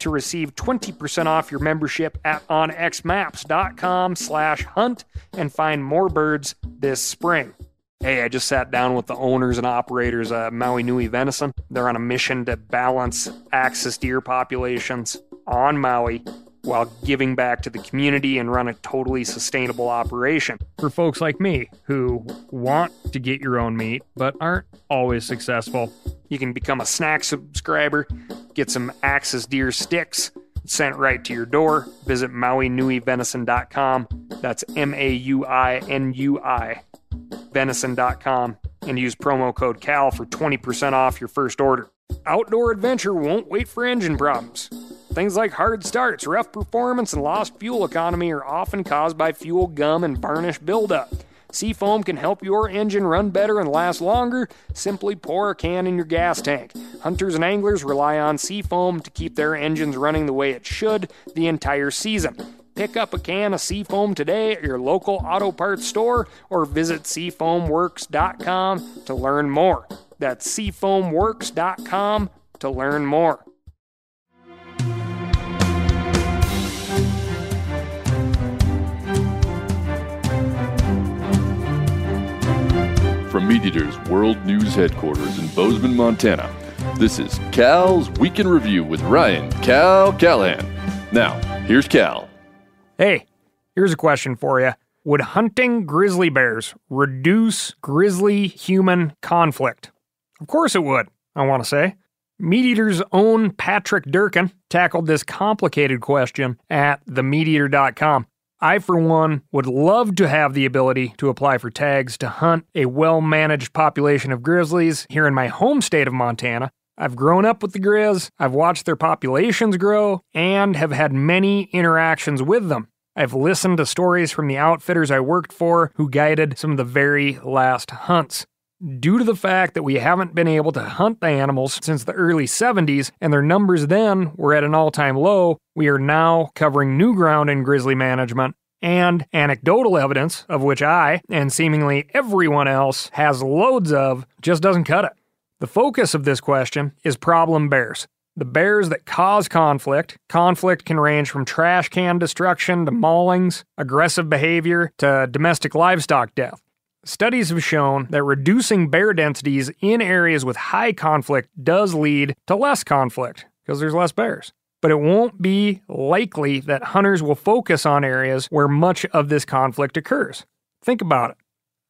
to receive 20% off your membership at onxmaps.com slash hunt and find more birds this spring. Hey, I just sat down with the owners and operators of Maui Nui Venison. They're on a mission to balance axis deer populations on Maui while giving back to the community and run a totally sustainable operation. For folks like me who want to get your own meat but aren't always successful, you can become a snack subscriber, get some Axis Deer sticks sent right to your door. Visit MauiNuiVenison.com. That's M A U I N U I venison.com and use promo code CAL for 20% off your first order. Outdoor adventure won't wait for engine problems. Things like hard starts, rough performance, and lost fuel economy are often caused by fuel gum and varnish buildup. Seafoam can help your engine run better and last longer. Simply pour a can in your gas tank. Hunters and anglers rely on Seafoam to keep their engines running the way it should the entire season. Pick up a can of Seafoam today at your local auto parts store or visit seafoamworks.com to learn more. That's seafoamworks.com to learn more. From Meat Eater's World News Headquarters in Bozeman, Montana, this is Cal's Week in Review with Ryan Cal Callahan. Now, here's Cal. Hey, here's a question for you. Would hunting grizzly bears reduce grizzly human conflict? Of course it would, I want to say. Meat Eater's own Patrick Durkin tackled this complicated question at themeateater.com. I, for one, would love to have the ability to apply for tags to hunt a well managed population of grizzlies here in my home state of Montana. I've grown up with the Grizz, I've watched their populations grow, and have had many interactions with them. I've listened to stories from the outfitters I worked for who guided some of the very last hunts. Due to the fact that we haven't been able to hunt the animals since the early 70s and their numbers then were at an all time low, we are now covering new ground in grizzly management and anecdotal evidence, of which I, and seemingly everyone else, has loads of, just doesn't cut it. The focus of this question is problem bears. The bears that cause conflict. Conflict can range from trash can destruction to maulings, aggressive behavior to domestic livestock death. Studies have shown that reducing bear densities in areas with high conflict does lead to less conflict because there's less bears. But it won't be likely that hunters will focus on areas where much of this conflict occurs. Think about it.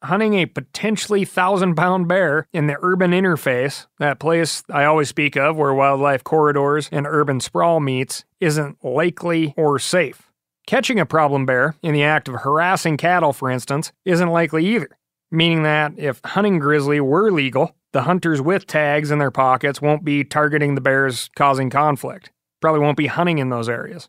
Hunting a potentially thousand pound bear in the urban interface, that place I always speak of where wildlife corridors and urban sprawl meets, isn't likely or safe. Catching a problem bear in the act of harassing cattle, for instance, isn't likely either meaning that if hunting grizzly were legal, the hunters with tags in their pockets won't be targeting the bears causing conflict. Probably won't be hunting in those areas.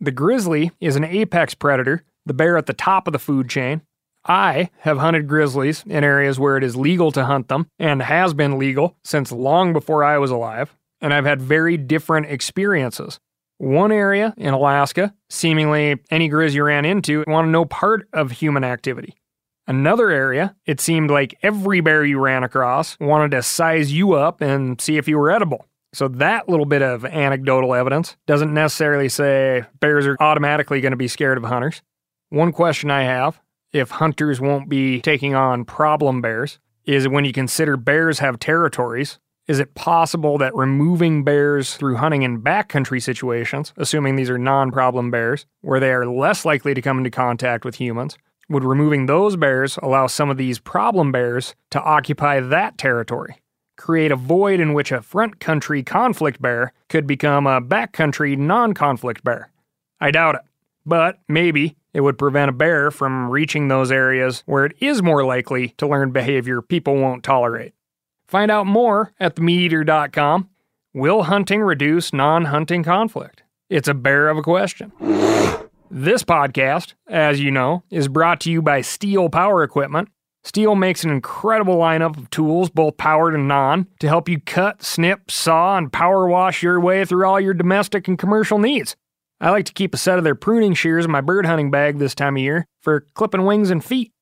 The grizzly is an apex predator, the bear at the top of the food chain. I have hunted grizzlies in areas where it is legal to hunt them and has been legal since long before I was alive, and I've had very different experiences. One area in Alaska, seemingly any grizz you ran into wanted no part of human activity. Another area, it seemed like every bear you ran across wanted to size you up and see if you were edible. So that little bit of anecdotal evidence doesn't necessarily say bears are automatically going to be scared of hunters. One question I have if hunters won't be taking on problem bears is when you consider bears have territories, is it possible that removing bears through hunting in backcountry situations, assuming these are non problem bears, where they are less likely to come into contact with humans, would removing those bears allow some of these problem bears to occupy that territory? Create a void in which a front country conflict bear could become a backcountry non conflict bear? I doubt it. But maybe it would prevent a bear from reaching those areas where it is more likely to learn behavior people won't tolerate. Find out more at themeateater.com. Will hunting reduce non hunting conflict? It's a bear of a question. This podcast, as you know, is brought to you by Stihl Power Equipment. Stihl makes an incredible lineup of tools, both powered and non, to help you cut, snip, saw, and power wash your way through all your domestic and commercial needs. I like to keep a set of their pruning shears in my bird hunting bag this time of year for clipping wings and feet.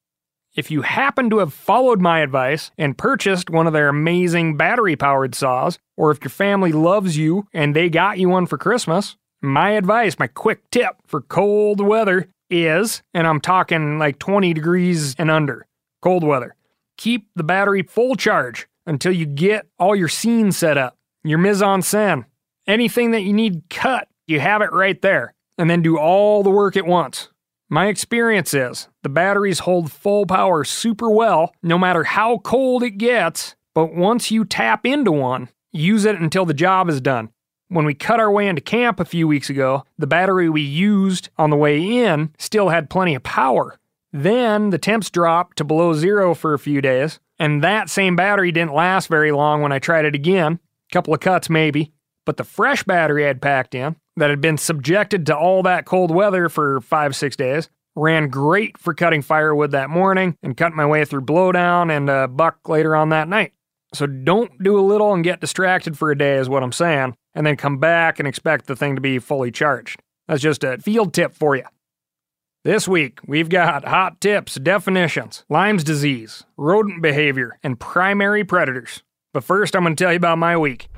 If you happen to have followed my advice and purchased one of their amazing battery powered saws, or if your family loves you and they got you one for Christmas, my advice, my quick tip for cold weather is, and I'm talking like 20 degrees and under, cold weather, keep the battery full charge until you get all your scenes set up, your mise en scène. Anything that you need cut, you have it right there, and then do all the work at once. My experience is the batteries hold full power super well no matter how cold it gets, but once you tap into one, use it until the job is done. When we cut our way into camp a few weeks ago, the battery we used on the way in still had plenty of power. Then the temps dropped to below zero for a few days, and that same battery didn't last very long when I tried it again. A Couple of cuts maybe. But the fresh battery I'd packed in, that had been subjected to all that cold weather for five, six days. Ran great for cutting firewood that morning and cutting my way through blowdown and a buck later on that night. So don't do a little and get distracted for a day, is what I'm saying, and then come back and expect the thing to be fully charged. That's just a field tip for you. This week, we've got hot tips, definitions, Lyme's disease, rodent behavior, and primary predators. But first, I'm going to tell you about my week.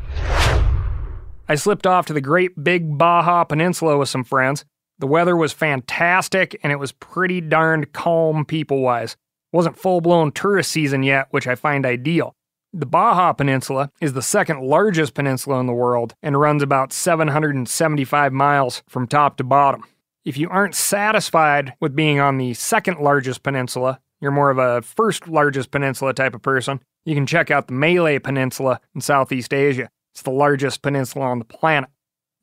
I slipped off to the great big Baja Peninsula with some friends. The weather was fantastic and it was pretty darned calm people wise. Wasn't full blown tourist season yet, which I find ideal. The Baja Peninsula is the second largest peninsula in the world and runs about 775 miles from top to bottom. If you aren't satisfied with being on the second largest peninsula, you're more of a first largest peninsula type of person, you can check out the Malay Peninsula in Southeast Asia. It's the largest peninsula on the planet.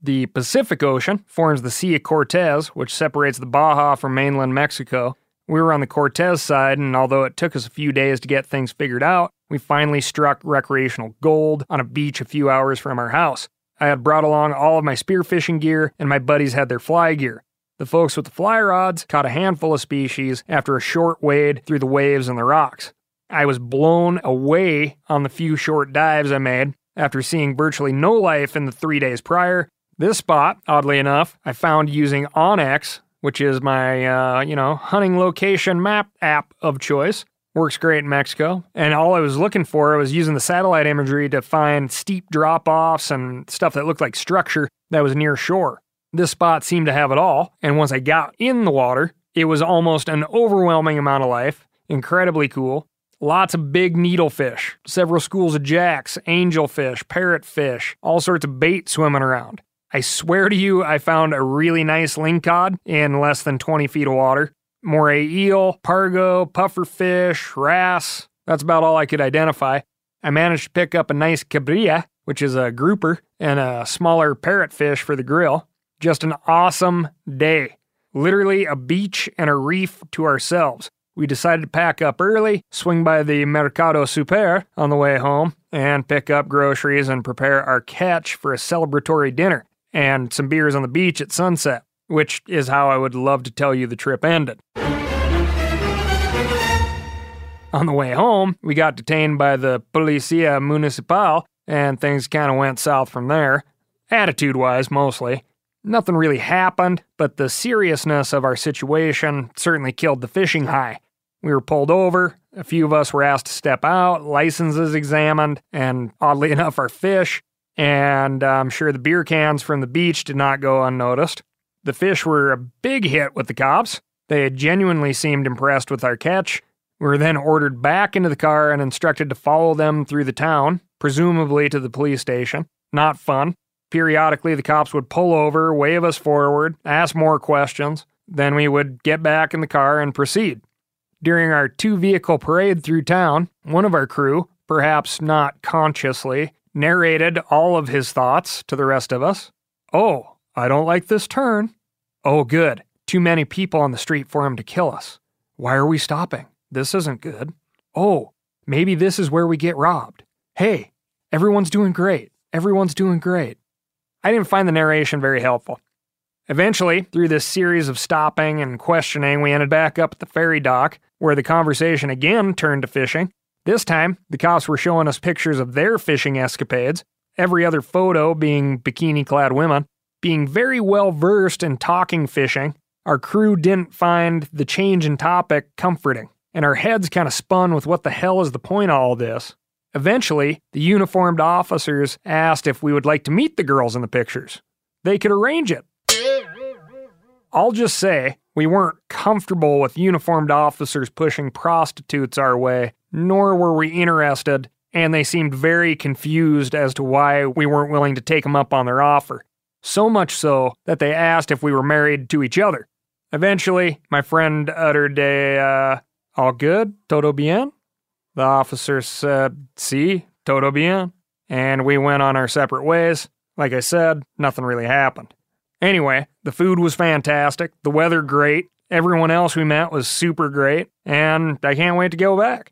The Pacific Ocean forms the Sea of Cortez, which separates the Baja from mainland Mexico. We were on the Cortez side, and although it took us a few days to get things figured out, we finally struck recreational gold on a beach a few hours from our house. I had brought along all of my spearfishing gear, and my buddies had their fly gear. The folks with the fly rods caught a handful of species after a short wade through the waves and the rocks. I was blown away on the few short dives I made, after seeing virtually no life in the three days prior, this spot, oddly enough, I found using onX, which is my, uh, you know, hunting location map app of choice. Works great in Mexico. And all I was looking for I was using the satellite imagery to find steep drop offs and stuff that looked like structure that was near shore. This spot seemed to have it all. And once I got in the water, it was almost an overwhelming amount of life. Incredibly cool. Lots of big needlefish, several schools of jacks, angelfish, parrotfish, all sorts of bait swimming around. I swear to you, I found a really nice lingcod in less than 20 feet of water. Moray eel, pargo, pufferfish, wrasse. That's about all I could identify. I managed to pick up a nice cabrilla, which is a grouper, and a smaller parrotfish for the grill. Just an awesome day. Literally a beach and a reef to ourselves. We decided to pack up early, swing by the Mercado Super on the way home, and pick up groceries and prepare our catch for a celebratory dinner and some beers on the beach at sunset, which is how I would love to tell you the trip ended. On the way home, we got detained by the Policia Municipal, and things kind of went south from there, attitude wise mostly. Nothing really happened, but the seriousness of our situation certainly killed the fishing high. We were pulled over. A few of us were asked to step out, licenses examined, and oddly enough, our fish. And uh, I'm sure the beer cans from the beach did not go unnoticed. The fish were a big hit with the cops. They had genuinely seemed impressed with our catch. We were then ordered back into the car and instructed to follow them through the town, presumably to the police station. Not fun. Periodically, the cops would pull over, wave us forward, ask more questions. Then we would get back in the car and proceed. During our two vehicle parade through town, one of our crew, perhaps not consciously, narrated all of his thoughts to the rest of us. Oh, I don't like this turn. Oh, good. Too many people on the street for him to kill us. Why are we stopping? This isn't good. Oh, maybe this is where we get robbed. Hey, everyone's doing great. Everyone's doing great. I didn't find the narration very helpful. Eventually, through this series of stopping and questioning, we ended back up at the ferry dock, where the conversation again turned to fishing. This time, the cops were showing us pictures of their fishing escapades, every other photo being bikini clad women. Being very well versed in talking fishing, our crew didn't find the change in topic comforting, and our heads kind of spun with what the hell is the point of all this. Eventually, the uniformed officers asked if we would like to meet the girls in the pictures. They could arrange it. I'll just say, we weren't comfortable with uniformed officers pushing prostitutes our way, nor were we interested, and they seemed very confused as to why we weren't willing to take them up on their offer. So much so that they asked if we were married to each other. Eventually, my friend uttered a, uh, all good, todo bien? The officer said, si, todo bien. And we went on our separate ways. Like I said, nothing really happened. Anyway, the food was fantastic, the weather great, everyone else we met was super great, and I can't wait to go back.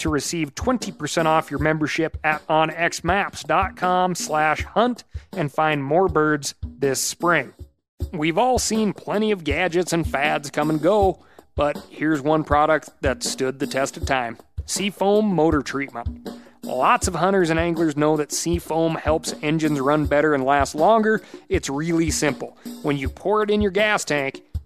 to receive 20% off your membership at onxmaps.com slash hunt and find more birds this spring. We've all seen plenty of gadgets and fads come and go, but here's one product that stood the test of time. Seafoam Motor Treatment. Lots of hunters and anglers know that seafoam helps engines run better and last longer. It's really simple. When you pour it in your gas tank,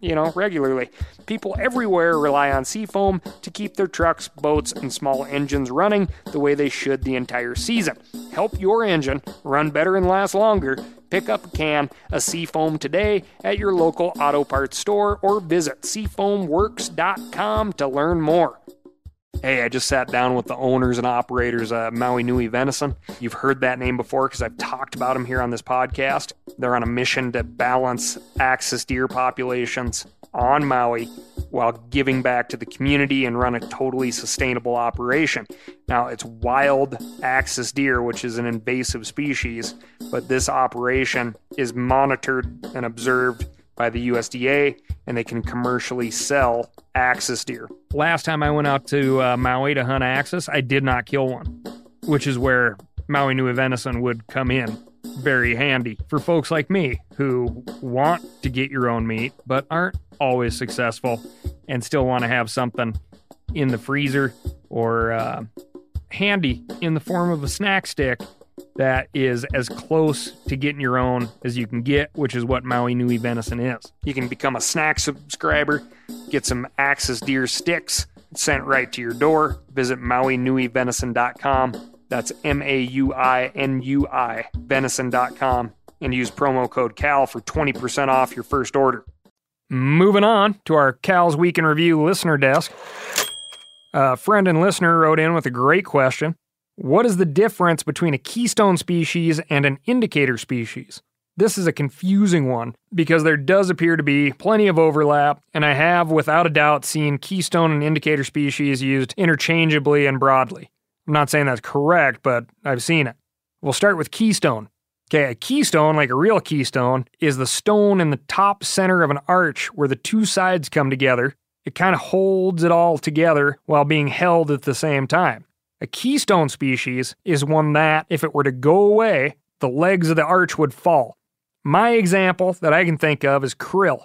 you know, regularly. People everywhere rely on Seafoam to keep their trucks, boats, and small engines running the way they should the entire season. Help your engine run better and last longer. Pick up a can of Seafoam today at your local auto parts store or visit seafoamworks.com to learn more. Hey, I just sat down with the owners and operators of Maui Nui Venison. You've heard that name before because I've talked about them here on this podcast. They're on a mission to balance axis deer populations on Maui while giving back to the community and run a totally sustainable operation. Now, it's wild axis deer, which is an invasive species, but this operation is monitored and observed by the USDA and they can commercially sell axis deer. Last time I went out to uh, Maui to hunt axis, I did not kill one, which is where Maui Nui venison would come in very handy for folks like me who want to get your own meat but aren't always successful and still want to have something in the freezer or uh, handy in the form of a snack stick that is as close to getting your own as you can get, which is what Maui Nui venison is. You can become a snack subscriber, get some Axis deer sticks sent right to your door. Visit MauiNuiVenison.com. That's M A U I N U I venison.com and use promo code CAL for 20% off your first order. Moving on to our Cal's Week in Review listener desk. A friend and listener wrote in with a great question. What is the difference between a keystone species and an indicator species? This is a confusing one because there does appear to be plenty of overlap, and I have without a doubt seen keystone and indicator species used interchangeably and broadly. I'm not saying that's correct, but I've seen it. We'll start with keystone. Okay, a keystone, like a real keystone, is the stone in the top center of an arch where the two sides come together. It kind of holds it all together while being held at the same time. A keystone species is one that, if it were to go away, the legs of the arch would fall. My example that I can think of is krill,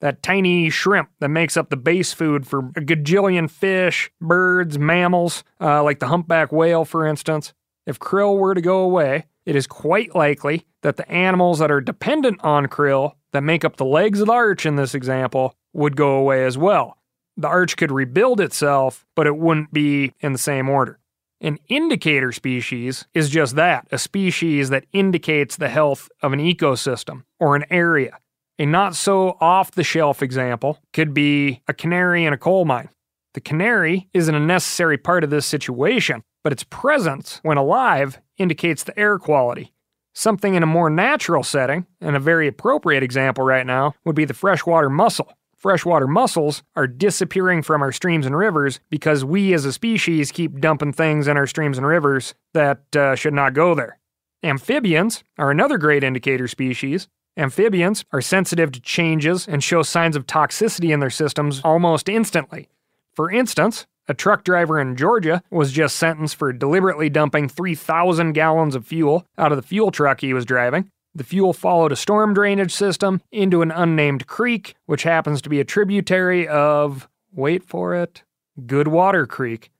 that tiny shrimp that makes up the base food for a gajillion fish, birds, mammals, uh, like the humpback whale, for instance. If krill were to go away, it is quite likely that the animals that are dependent on krill, that make up the legs of the arch in this example, would go away as well. The arch could rebuild itself, but it wouldn't be in the same order. An indicator species is just that a species that indicates the health of an ecosystem or an area. A not so off the shelf example could be a canary in a coal mine. The canary isn't a necessary part of this situation, but its presence, when alive, indicates the air quality. Something in a more natural setting, and a very appropriate example right now, would be the freshwater mussel. Freshwater mussels are disappearing from our streams and rivers because we as a species keep dumping things in our streams and rivers that uh, should not go there. Amphibians are another great indicator species. Amphibians are sensitive to changes and show signs of toxicity in their systems almost instantly. For instance, a truck driver in Georgia was just sentenced for deliberately dumping 3,000 gallons of fuel out of the fuel truck he was driving. The fuel followed a storm drainage system into an unnamed creek, which happens to be a tributary of, wait for it, Goodwater Creek.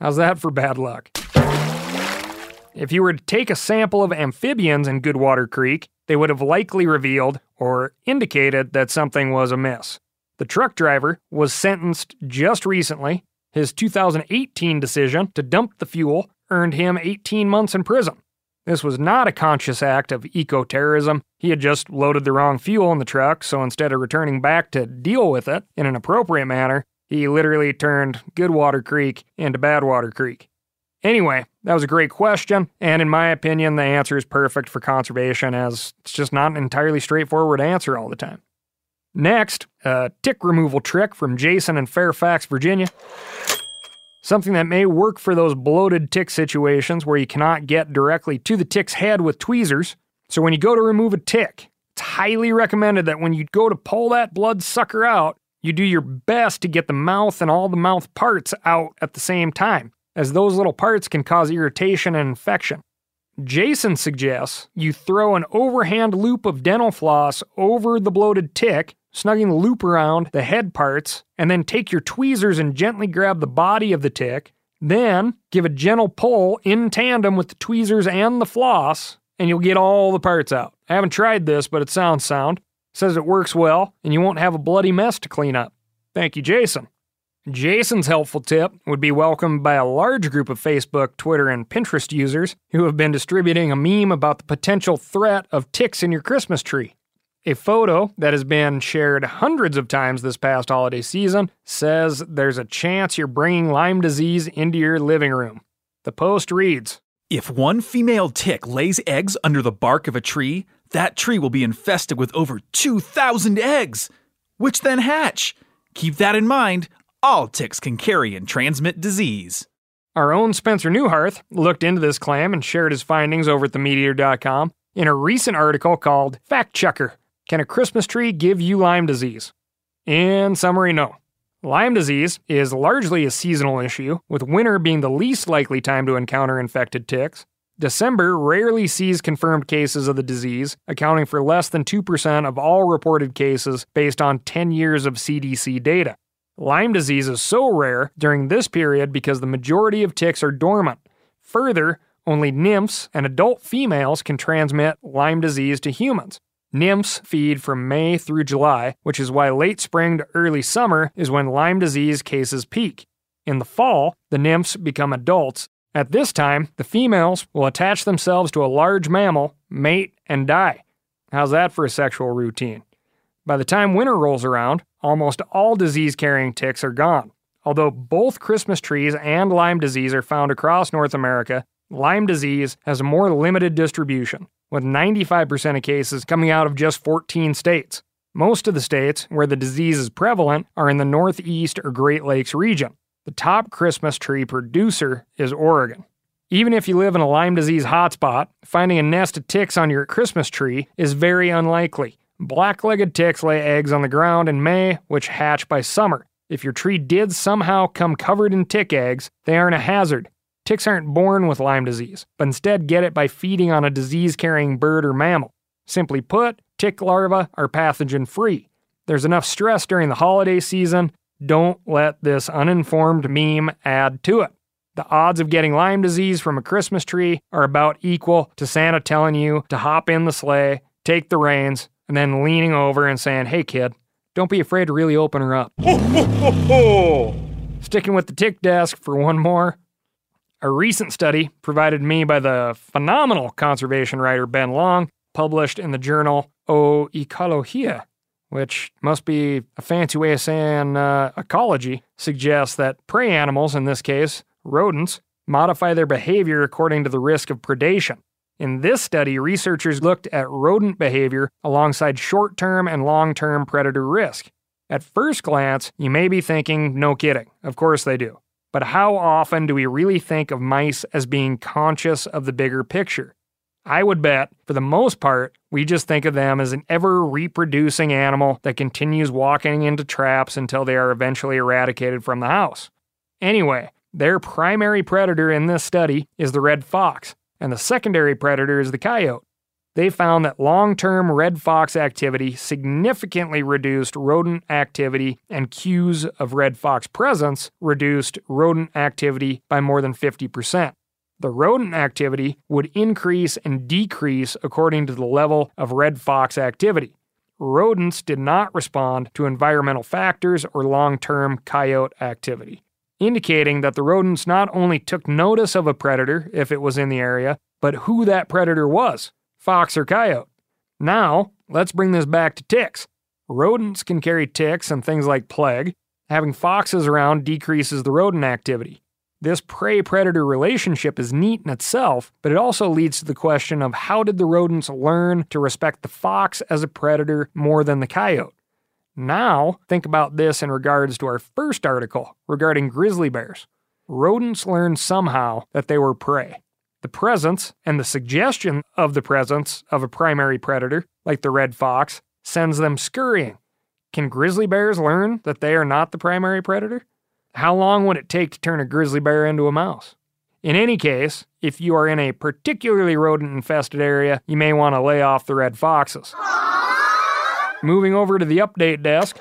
How's that for bad luck? If you were to take a sample of amphibians in Goodwater Creek, they would have likely revealed or indicated that something was amiss. The truck driver was sentenced just recently. His 2018 decision to dump the fuel earned him 18 months in prison. This was not a conscious act of eco terrorism. He had just loaded the wrong fuel in the truck, so instead of returning back to deal with it in an appropriate manner, he literally turned Goodwater Creek into Badwater Creek. Anyway, that was a great question, and in my opinion, the answer is perfect for conservation as it's just not an entirely straightforward answer all the time. Next, a tick removal trick from Jason in Fairfax, Virginia. Something that may work for those bloated tick situations where you cannot get directly to the tick's head with tweezers. So when you go to remove a tick, it's highly recommended that when you go to pull that blood sucker out, you do your best to get the mouth and all the mouth parts out at the same time as those little parts can cause irritation and infection. Jason suggests you throw an overhand loop of dental floss over the bloated tick, snugging the loop around the head parts, and then take your tweezers and gently grab the body of the tick. Then give a gentle pull in tandem with the tweezers and the floss, and you'll get all the parts out. I haven't tried this, but it sounds sound. says it works well, and you won't have a bloody mess to clean up. Thank you, Jason. Jason's helpful tip would be welcomed by a large group of Facebook, Twitter, and Pinterest users who have been distributing a meme about the potential threat of ticks in your Christmas tree. A photo that has been shared hundreds of times this past holiday season says there's a chance you're bringing Lyme disease into your living room. The post reads If one female tick lays eggs under the bark of a tree, that tree will be infested with over 2,000 eggs, which then hatch. Keep that in mind all ticks can carry and transmit disease. Our own Spencer Neuharth looked into this claim and shared his findings over at themeateater.com in a recent article called Fact Checker Can a Christmas Tree Give You Lyme Disease? In summary, no. Lyme disease is largely a seasonal issue, with winter being the least likely time to encounter infected ticks. December rarely sees confirmed cases of the disease, accounting for less than 2% of all reported cases based on 10 years of CDC data. Lyme disease is so rare during this period because the majority of ticks are dormant. Further, only nymphs and adult females can transmit Lyme disease to humans. Nymphs feed from May through July, which is why late spring to early summer is when Lyme disease cases peak. In the fall, the nymphs become adults. At this time, the females will attach themselves to a large mammal, mate, and die. How's that for a sexual routine? By the time winter rolls around, almost all disease carrying ticks are gone. Although both Christmas trees and Lyme disease are found across North America, Lyme disease has a more limited distribution, with 95% of cases coming out of just 14 states. Most of the states where the disease is prevalent are in the Northeast or Great Lakes region. The top Christmas tree producer is Oregon. Even if you live in a Lyme disease hotspot, finding a nest of ticks on your Christmas tree is very unlikely, Black legged ticks lay eggs on the ground in May, which hatch by summer. If your tree did somehow come covered in tick eggs, they aren't a hazard. Ticks aren't born with Lyme disease, but instead get it by feeding on a disease carrying bird or mammal. Simply put, tick larvae are pathogen free. There's enough stress during the holiday season. Don't let this uninformed meme add to it. The odds of getting Lyme disease from a Christmas tree are about equal to Santa telling you to hop in the sleigh, take the reins, and then leaning over and saying, Hey, kid, don't be afraid to really open her up. Sticking with the tick desk for one more. A recent study provided me by the phenomenal conservation writer Ben Long, published in the journal Oecologia, which must be a fancy way of saying uh, ecology, suggests that prey animals, in this case rodents, modify their behavior according to the risk of predation. In this study, researchers looked at rodent behavior alongside short term and long term predator risk. At first glance, you may be thinking, no kidding, of course they do. But how often do we really think of mice as being conscious of the bigger picture? I would bet, for the most part, we just think of them as an ever reproducing animal that continues walking into traps until they are eventually eradicated from the house. Anyway, their primary predator in this study is the red fox, and the secondary predator is the coyote. They found that long term red fox activity significantly reduced rodent activity, and cues of red fox presence reduced rodent activity by more than 50%. The rodent activity would increase and decrease according to the level of red fox activity. Rodents did not respond to environmental factors or long term coyote activity, indicating that the rodents not only took notice of a predator if it was in the area, but who that predator was fox or coyote. Now, let's bring this back to ticks. Rodents can carry ticks and things like plague. Having foxes around decreases the rodent activity. This prey predator relationship is neat in itself, but it also leads to the question of how did the rodents learn to respect the fox as a predator more than the coyote? Now, think about this in regards to our first article regarding grizzly bears. Rodents learned somehow that they were prey. The presence and the suggestion of the presence of a primary predator, like the red fox, sends them scurrying. Can grizzly bears learn that they are not the primary predator? How long would it take to turn a grizzly bear into a mouse? In any case, if you are in a particularly rodent infested area, you may want to lay off the red foxes. Moving over to the update desk,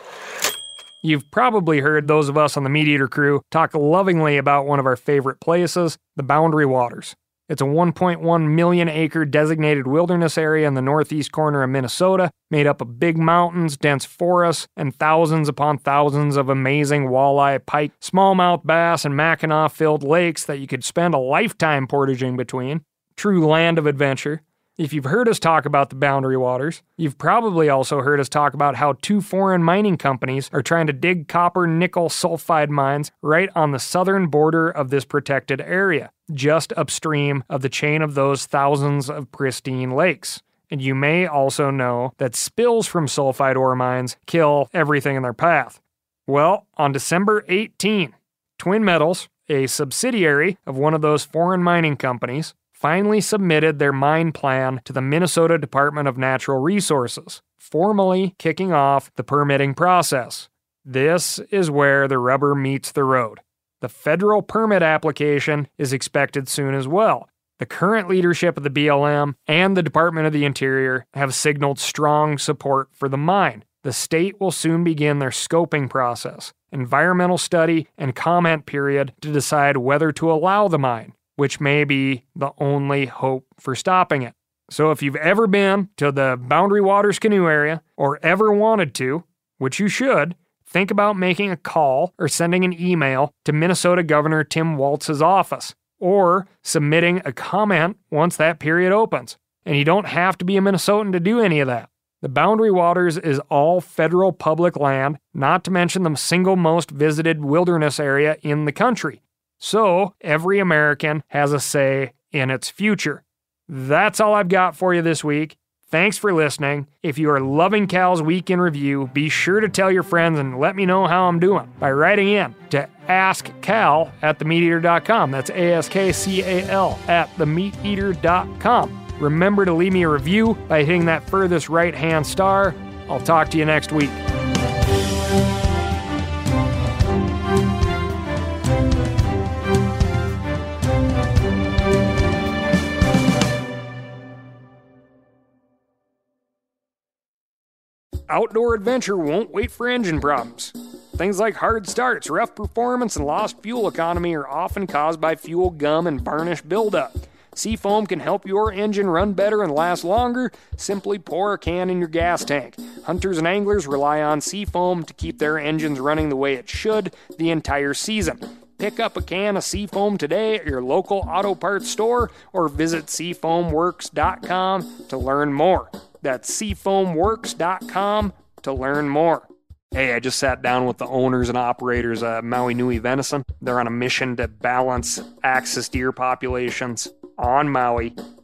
you've probably heard those of us on the Meat Eater crew talk lovingly about one of our favorite places, the Boundary Waters. It's a 1.1 million acre designated wilderness area in the northeast corner of Minnesota, made up of big mountains, dense forests, and thousands upon thousands of amazing walleye, pike, smallmouth bass, and Mackinaw filled lakes that you could spend a lifetime portaging between. True land of adventure. If you've heard us talk about the boundary waters, you've probably also heard us talk about how two foreign mining companies are trying to dig copper nickel sulfide mines right on the southern border of this protected area, just upstream of the chain of those thousands of pristine lakes. And you may also know that spills from sulfide ore mines kill everything in their path. Well, on December 18, Twin Metals, a subsidiary of one of those foreign mining companies, finally submitted their mine plan to the Minnesota Department of Natural Resources, formally kicking off the permitting process. This is where the rubber meets the road. The federal permit application is expected soon as well. The current leadership of the BLM and the Department of the Interior have signaled strong support for the mine. The state will soon begin their scoping process, environmental study, and comment period to decide whether to allow the mine which may be the only hope for stopping it. So if you've ever been to the Boundary Waters canoe area or ever wanted to, which you should, think about making a call or sending an email to Minnesota Governor Tim Walz's office or submitting a comment once that period opens. And you don't have to be a Minnesotan to do any of that. The Boundary Waters is all federal public land, not to mention the single most visited wilderness area in the country. So every American has a say in its future. That's all I've got for you this week. Thanks for listening. If you are loving Cal's Week in Review, be sure to tell your friends and let me know how I'm doing by writing in to askcal at themeateater.com. That's A S K C A L at themeateater.com. Remember to leave me a review by hitting that furthest right hand star. I'll talk to you next week. Outdoor adventure won't wait for engine problems. Things like hard starts, rough performance, and lost fuel economy are often caused by fuel gum and varnish buildup. Seafoam can help your engine run better and last longer. Simply pour a can in your gas tank. Hunters and anglers rely on Seafoam to keep their engines running the way it should the entire season. Pick up a can of Seafoam today at your local auto parts store or visit seafoamworks.com to learn more. That's seafoamworks.com to learn more. Hey, I just sat down with the owners and operators of Maui Nui Venison. They're on a mission to balance axis deer populations on Maui